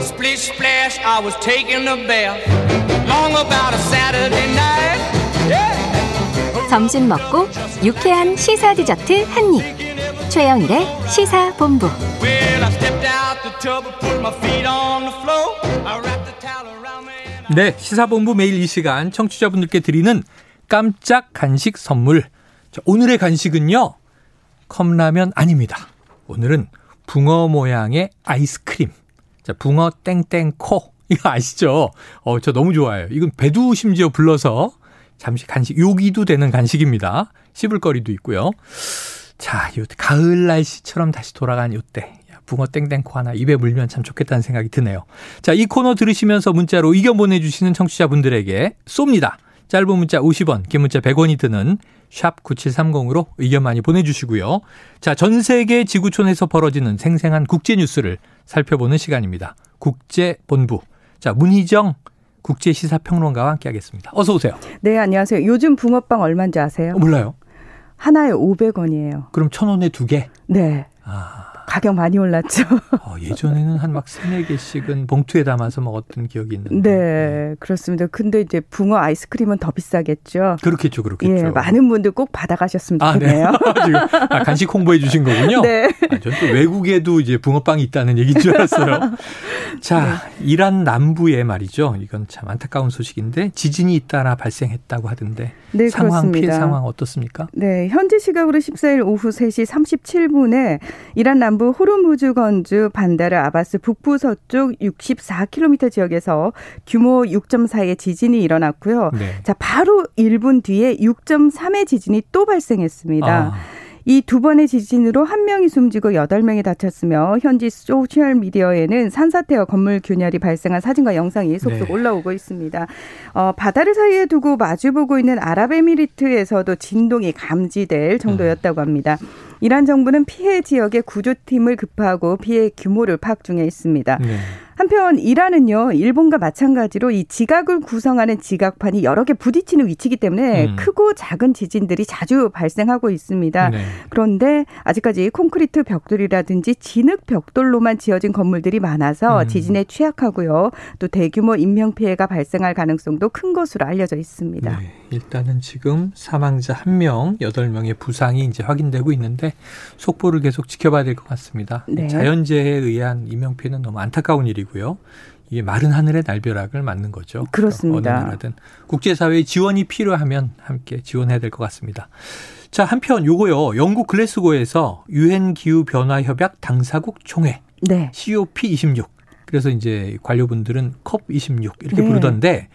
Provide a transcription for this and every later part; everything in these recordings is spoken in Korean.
Splish splash, I was taking a bath. Long about a Saturday night. Yeah. 점심 먹고 유쾌한 시사 디저트 한 입. 최영일의 시사 본부. Well, I stepped out the tub and put my feet on the floor. I wrapped the towel around me. and I- 네, 시사본부 매일 이 시간 청취자분들께 드리는 깜짝 간식 선물. 자, 오늘의 간식은요, 컵라면 아닙니다. 오늘은 붕어 모양의 아이스크림. 자, 붕어 땡땡코. 이거 아시죠? 어, 저 너무 좋아해요. 이건 배도 심지어 불러서 잠시 간식, 요기도 되는 간식입니다. 씹을 거리도 있고요. 자, 요 가을 날씨처럼 다시 돌아간 요때. 야, 붕어 땡땡코 하나 입에 물면 참 좋겠다는 생각이 드네요. 자, 이 코너 들으시면서 문자로 의견 보내주시는 청취자분들에게 쏩니다. 짧은 문자 50원, 긴 문자 100원이 드는 샵 9730으로 의견 많이 보내주시고요. 자, 전 세계 지구촌에서 벌어지는 생생한 국제 뉴스를 살펴보는 시간입니다. 국제본부. 자, 문희정 국제시사평론가와 함께하겠습니다. 어서 오세요. 네, 안녕하세요. 요즘 붕어빵 얼마인지 아세요? 어, 몰라요. 하나에 500원이에요. 그럼 천 원에 두 개? 네. 아, 가격 많이 올랐죠. 어, 예전에는 한 막 세네 개씩은 봉투에 담아서 먹었던 기억이 있는데. 네, 그렇습니다. 근데 이제 붕어 아이스크림은 더 비싸겠죠. 그렇겠죠, 그렇겠죠. 예, 많은 분들 꼭 받아가셨으면 아, 네. 좋겠네요. 지금 아, 간식 홍보해 주신 거군요. 네. 아, 전또 외국에도 이제 붕어빵이 있다는 얘기인 줄 알았어요. 자, 이란 남부에 말이죠. 이건 참 안타까운 소식인데 지진이 잇따라 발생했다고 하던데 네, 상황 그렇습니다. 피해 상황 어떻습니까? 네, 현지 시각으로 14일 오후 3시 37분에 이란 남부 호르무즈 건주 반다르 아바스 북부 서쪽 64km 지역에서 규모 6.4의 지진이 일어났고요. 네. 자, 바로 1분 뒤에 6.3의 지진이 또 발생했습니다. 아, 이두 번의 지진으로 한 명이 숨지고 여덟 명이 다쳤으며 현지 소셜 미디어에는 산사태와 건물 균열이 발생한 사진과 영상이 속속 네. 올라오고 있습니다. 어, 바다를 사이에 두고 마주보고 있는 아랍에미리트에서도 진동이 감지될 정도였다고 합니다. 이란 정부는 피해 지역에 구조팀을 급파하고 피해 규모를 파악 중에 있습니다. 네. 한편 이란은요 일본과 마찬가지로 이 지각을 구성하는 지각판이 여러 개 부딪히는 위치이기 때문에 음. 크고 작은 지진들이 자주 발생하고 있습니다. 네. 그런데 아직까지 콘크리트 벽돌이라든지 진흙 벽돌로만 지어진 건물들이 많아서 음. 지진에 취약하고요. 또 대규모 인명 피해가 발생할 가능성도 큰 것으로 알려져 있습니다. 네, 일단은 지금 사망자 1명, 8명의 부상이 이제 확인되고 있는데 속보를 계속 지켜봐야 될 것 같습니다. 네. 자연재해에 의한 인명 피해는 너무 안타까운 일이고 요. 이게 마른 하늘의 날벼락을 맞는 거죠. 그렇습니다. 어느 나라든 국제사회의 지원이 필요하면 함께 지원해야 될 것 같습니다. 자, 한편 요거요. 영국 글래스고에서 유엔 기후 변화 협약 당사국 총회 네. COP26. 그래서 이제 관료분들은 COP26 이렇게 네. 부르던데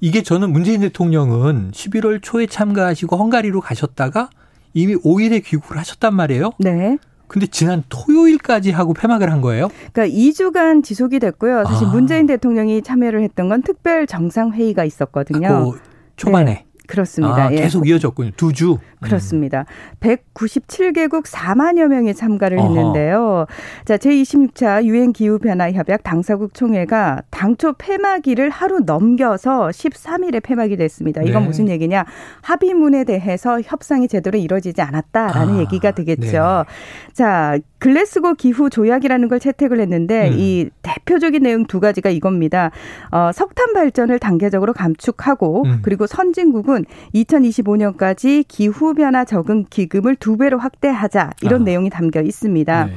이게 저는 문재인 대통령은 11월 초에 참가하시고 헝가리로 가셨다가 이미 5일에 귀국을 하셨단 말이에요. 네. 근데 지난 토요일까지 하고 폐막을 한 거예요. 그러니까 2주간 지속이 됐고요. 사실 아. 문재인 대통령이 참여를 했던 건 특별 정상 회의가 있었거든요. 그 초반에 네, 그렇습니다. 아, 예. 계속 이어졌군요. 두 주. 그렇습니다. 197개국 4만여 명이 참가를 어허. 했는데요. 자, 제26차 유엔 기후 변화 협약 당사국 총회가 당초 폐막일을 하루 넘겨서 13일에 폐막이 됐습니다. 이건 네. 무슨 얘기냐? 합의문에 대해서 협상이 제대로 이루어지지 않았다라는 아, 얘기가 되겠죠. 네네. 자, 글래스고 기후 조약이라는 걸 채택을 했는데 음. 이 대표적인 내용 두 가지가 이겁니다. 어, 석탄 발전을 단계적으로 감축하고 음. 그리고 선진국은 2025년까지 기후 변화 적응 기금을 두 배로 확대하자 이런 아. 내용이 담겨 있습니다. 네.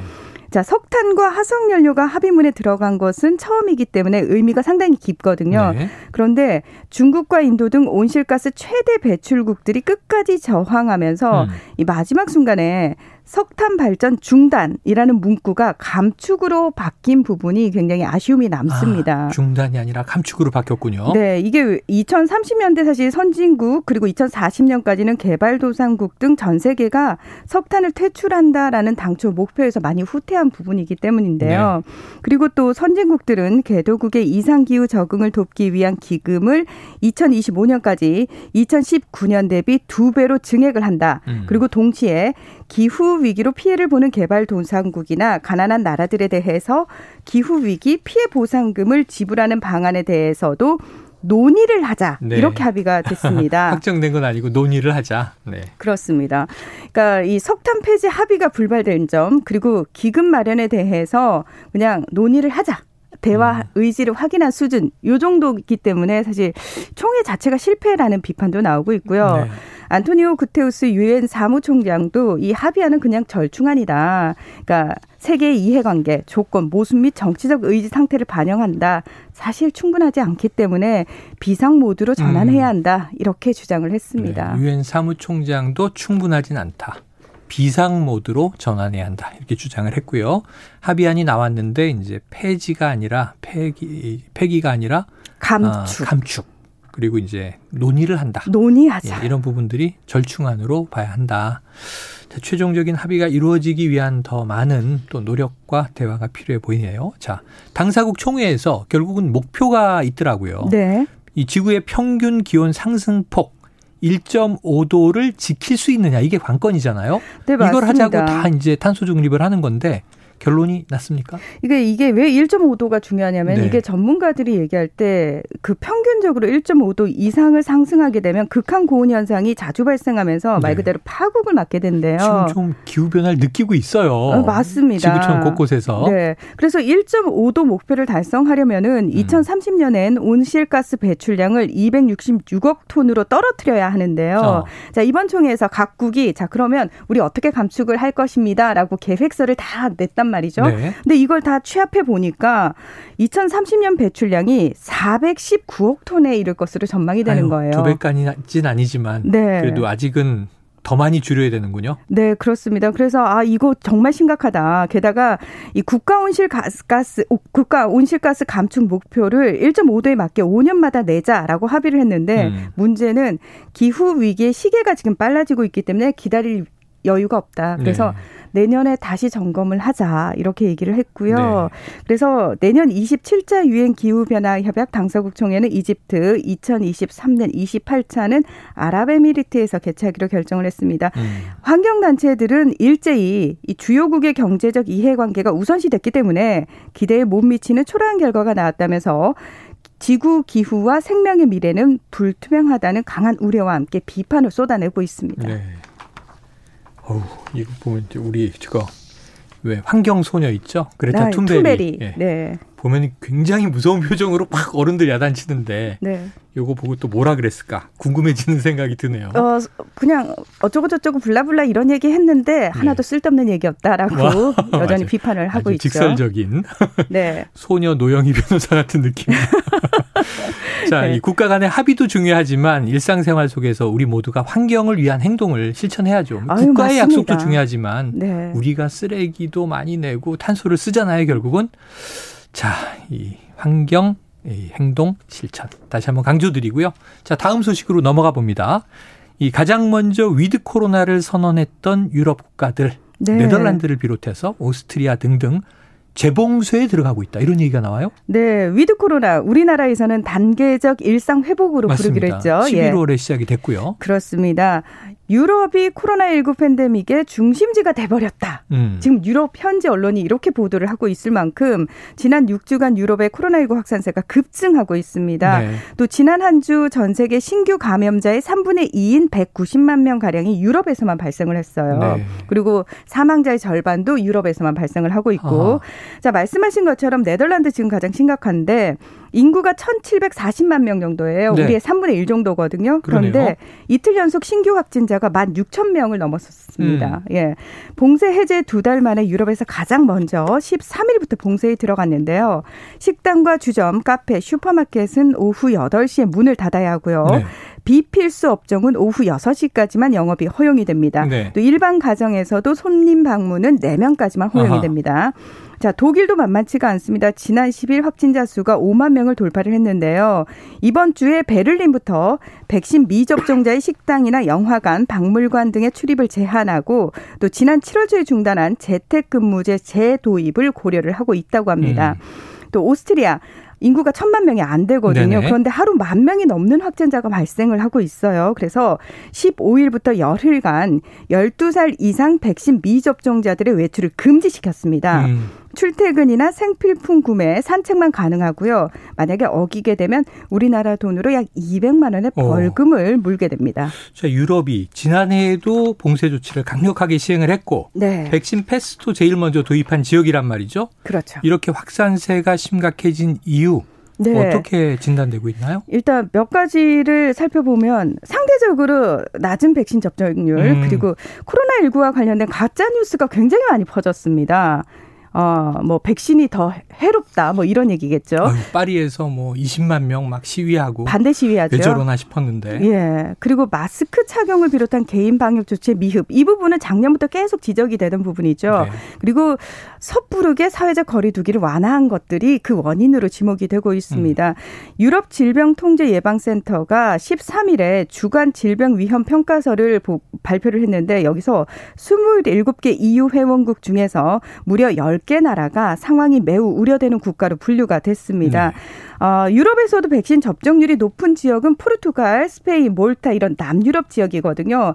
자, 석탄과 화석 연료가 합의문에 들어간 것은 처음이기 때문에 의미가 상당히 깊거든요. 네. 그런데 중국과 인도 등 온실가스 최대 배출국들이 끝까지 저항하면서 음. 이 마지막 순간에 석탄 발전 중단이라는 문구가 감축으로 바뀐 부분이 굉장히 아쉬움이 남습니다. 아, 중단이 아니라 감축으로 바뀌었군요. 네, 이게 2030년대 사실 선진국 그리고 2040년까지는 개발도상국 등 전 세계가 석탄을 퇴출한다라는 당초 목표에서 많이 후퇴 한 부분이기 때문인데요. 그리고 또 선진국들은 개도국의 이상 기후 적응을 돕기 위한 기금을 2025년까지 2019년 대비 두 배로 증액을 한다. 음. 그리고 동시에 기후 위기로 피해를 보는 개발도상국이나 가난한 나라들에 대해서 기후 위기 피해 보상금을 지불하는 방안에 대해서도 논의를 하자 네. 이렇게 합의가 됐습니다. 확정된 건 아니고 논의를 하자. 네. 그렇습니다. 그러니까 이 석탄 폐지 합의가 불발된 점 그리고 기금 마련에 대해서 그냥 논의를 하자. 대화 음. 의지를 확인한 수준 요 정도이기 때문에 사실 총회 자체가 실패라는 비판도 나오고 있고요. 네. 안토니오 구테우스 유엔 사무총장도 이 합의안은 그냥 절충안이다. 그러니까 세계의 이해관계, 조건, 모순 및 정치적 의지 상태를 반영한다. 사실 충분하지 않기 때문에 비상 모드로 전환해야 한다. 이렇게 주장을 했습니다. 음. 네, 유엔 사무총장도 충분하진 않다. 비상 모드로 전환해야 한다. 이렇게 주장을 했고요. 합의안이 나왔는데 이제 폐지가 아니라 폐기 폐기가 아니라 감축, 아, 감축. 그리고 이제 논의를 한다. 논의하자. 예, 이런 부분들이 절충안으로 봐야 한다. 자, 최종적인 합의가 이루어지기 위한 더 많은 또 노력과 대화가 필요해 보이네요. 자, 당사국 총회에서 결국은 목표가 있더라고요. 네. 이 지구의 평균 기온 상승폭 1.5도를 지킬 수 있느냐 이게 관건이잖아요. 네, 이걸 맞습니다. 하자고 다 이제 탄소 중립을 하는 건데 결론이 났습니까? 이게 이게 왜 1.5도가 중요하냐면 네. 이게 전문가들이 얘기할 때 그 평균적으로 1.5도 이상을 상승하게 되면 극한 고온 현상이 자주 발생하면서 말 네. 그대로 파국을 맞게 된대요. 지금 좀 기후 변화를 느끼고 있어요. 어, 맞습니다. 지구촌 곳곳에서. 네. 그래서 1.5도 목표를 달성하려면은 음. 2030년엔 온실가스 배출량을 266억 톤으로 떨어뜨려야 하는데요. 어. 자, 이번 총회에서 각국이 자, 그러면 우리 어떻게 감축을 할 것입니다라고 계획서를 다 냈단 말이죠. 네. 근데 이걸 다 취합해 보니까 2030년 배출량이 419억 톤에 이를 것으로 전망이 되는 아유, 거예요. 두 배까지는 아니지만 네. 그래도 아직은 더 많이 줄여야 되는군요. 네, 그렇습니다. 그래서 아 이거 정말 심각하다. 게다가 이 국가 온실 가스 가스 오, 국가 온실가스 감축 목표를 1.5도에 맞게 5년마다 내자라고 합의를 했는데 음. 문제는 기후 위기의 시계가 지금 빨라지고 있기 때문에 기다릴 여유가 없다. 그래서 내년에 다시 점검을 하자 이렇게 얘기를 했고요. 네. 그래서 내년 27차 유엔 기후 변화 협약 당사국 총회는 이집트, 2023년 28차는 아랍에미리트에서 개최하기로 결정을 했습니다. 음. 환경 단체들은 일제히 이 주요국의 경제적 이해관계가 우선시됐기 때문에 기대에 못 미치는 초라한 결과가 나왔다면서 지구 기후와 생명의 미래는 불투명하다는 강한 우려와 함께 비판을 쏟아내고 있습니다. 네. 어우, 이거 보면 이제 우리 저거 왜 환경 소녀 있죠? 그레타 아, 툰베리. 툰베리. 예. 네. 보면 굉장히 무서운 표정으로 막 어른들 야단치는데 네. 요거 보고 또 뭐라 그랬을까 궁금해지는 생각이 드네요. 어, 그냥 어쩌고 저쩌고 블라블라 이런 얘기 했는데 하나도 쓸데없는 얘기였다라고 와, 여전히 맞아요. 비판을 하고 아주 있죠. 직설적인 네. 소녀 노영희 변호사 같은 느낌. 자, 네. 이 국가 간의 합의도 중요하지만 일상생활 속에서 우리 모두가 환경을 위한 행동을 실천해야죠. 아유, 국가의 맞습니다. 약속도 중요하지만 네. 우리가 쓰레기도 많이 내고 탄소를 쓰잖아요, 결국은. 자, 이 환경 이 행동 실천 다시 한번 강조드리고요. 자, 다음 소식으로 넘어가 봅니다. 이 가장 먼저 위드 코로나를 선언했던 유럽 국가들 네. 네덜란드를 비롯해서 오스트리아 등등 재봉쇄에 들어가고 있다. 이런 얘기가 나와요? 네, 위드 코로나 우리나라에서는 단계적 일상 회복으로 부르기로 했죠. 예. 11월에 시작이 됐고요. 그렇습니다. 유럽이 코로나19 팬데믹의 중심지가 돼버렸다. 음. 지금 유럽 현지 언론이 이렇게 보도를 하고 있을 만큼 지난 6주간 유럽의 코로나19 확산세가 급증하고 있습니다. 네. 또 지난 한 주 전 세계 신규 감염자의 3분의 2인 190만 명 가량이 유럽에서만 발생을 했어요. 네. 그리고 사망자의 절반도 유럽에서만 발생을 하고 있고 아하. 자 말씀하신 것처럼 네덜란드 지금 가장 심각한데 인구가 1,740만 명 정도예요. 네. 우리의 3분의 1 정도거든요. 그런데 그러네요. 이틀 연속 신규 확진자가 16,000명을 넘었었습니다. 음. 예. 봉쇄 해제 두 달 만에 유럽에서 가장 먼저 13일부터 봉쇄에 들어갔는데요. 식당과 주점, 카페, 슈퍼마켓은 오후 8시에 문을 닫아야 하고요. 네. 비필수 업종은 오후 6시까지만 영업이 허용이 됩니다. 네. 또 일반 가정에서도 손님 방문은 4명까지만 허용이 아하. 됩니다. 자, 독일도 만만치가 않습니다. 지난 10일 확진자 수가 5만 명을 돌파를 했는데요. 이번 주에 베를린부터 백신 미접종자의 식당이나 영화관, 박물관 등의 출입을 제한하고 또 지난 7월 초에 중단한 재택근무제 재도입을 고려를 하고 있다고 합니다. 또 오스트리아 인구가 천만 명이 안 되거든요. 네네. 그런데 하루 만 명이 넘는 확진자가 발생을 하고 있어요. 그래서 15일부터 열흘간 12살 이상 백신 미접종자들의 외출을 금지시켰습니다. 음. 출퇴근이나 생필품 구매, 산책만 가능하고요. 만약에 어기게 되면 우리나라 돈으로 약 200만 원의 어. 벌금을 물게 됩니다. 자, 유럽이 지난해에도 봉쇄 조치를 강력하게 시행을 했고 네. 백신 패스도 제일 먼저 도입한 지역이란 말이죠. 그렇죠. 이렇게 확산세가 심각해진 이유 네. 어떻게 진단되고 있나요? 일단 몇 가지를 살펴보면 상대적으로 낮은 백신 접종률 음. 그리고 코로나19와 관련된 가짜 뉴스가 굉장히 많이 퍼졌습니다. 어, 뭐 백신이 더 해롭다 뭐 이런 얘기겠죠. 아유, 파리에서 뭐 20만 명 막 시위하고 반대 시위하죠. 왜 저러나 싶었는데. 예. 그리고 마스크 착용을 비롯한 개인 방역 조치의 미흡. 이 부분은 작년부터 계속 지적이 되던 부분이죠. 네. 그리고 섣부르게 사회적 거리두기를 완화한 것들이 그 원인으로 지목이 되고 있습니다. 음. 유럽 질병통제예방센터가 13일에 주간 질병 위험 평가서를 보- 발표를 했는데 여기서 27개 EU 회원국 중에서 무려 10개 나라가 상황이 매우 우려되는 국가로 분류가 됐습니다. 네. 어, 유럽에서도 백신 접종률이 높은 지역은 포르투갈, 스페인, 몰타 이런 남유럽 지역이거든요.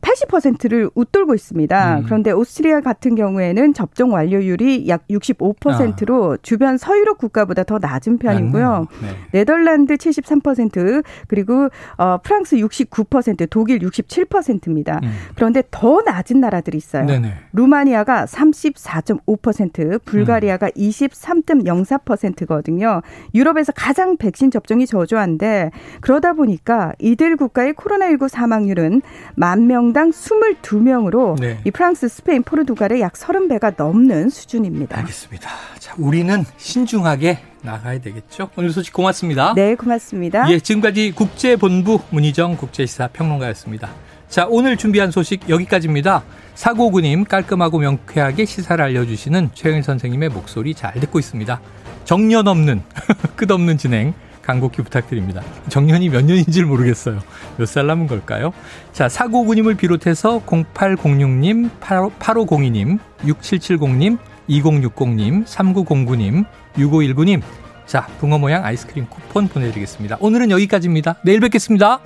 80%를 웃돌고 있습니다. 음. 그런데 오스트리아 같은 경우에는 접종 완료율이 약 65%로 주변 서유럽 국가보다 더 낮은 편이고요. 네. 네덜란드 73% 그리고 어, 프랑스 69%, 독일 67%입니다. 음. 그런데 더 낮은 나라들이 있어요. 네네. 루마니아가 34.5%, 불가리아가 23.04%거든요. 유럽에서 가장 백신 접종이 저조한데 그러다 보니까 이들 국가의 코로나19 사망률은 만명 당 22명으로 네. 이 프랑스, 스페인, 포르투갈의 약 30배가 넘는 수준입니다. 알겠습니다. 자, 우리는 신중하게 나가야 되겠죠. 오늘 소식 고맙습니다. 네, 고맙습니다. 예, 지금까지 국제본부 문희정 국제시사 평론가였습니다. 자, 오늘 준비한 소식 여기까지입니다. 사고구님 깔끔하고 명쾌하게 시사를 알려주시는 최영일 선생님의 목소리 잘 듣고 있습니다. 정년 없는, 끝없는 진행 간곡히 부탁드립니다. 정년이 몇 년인지 모르겠어요. 몇 살 남은 걸까요? 자, 사고구님을 비롯해서 0806님, 8502님, 6770님, 2060님, 3909님, 6519님. 자, 붕어 모양 아이스크림 쿠폰 보내드리겠습니다. 오늘은 여기까지입니다. 내일 뵙겠습니다.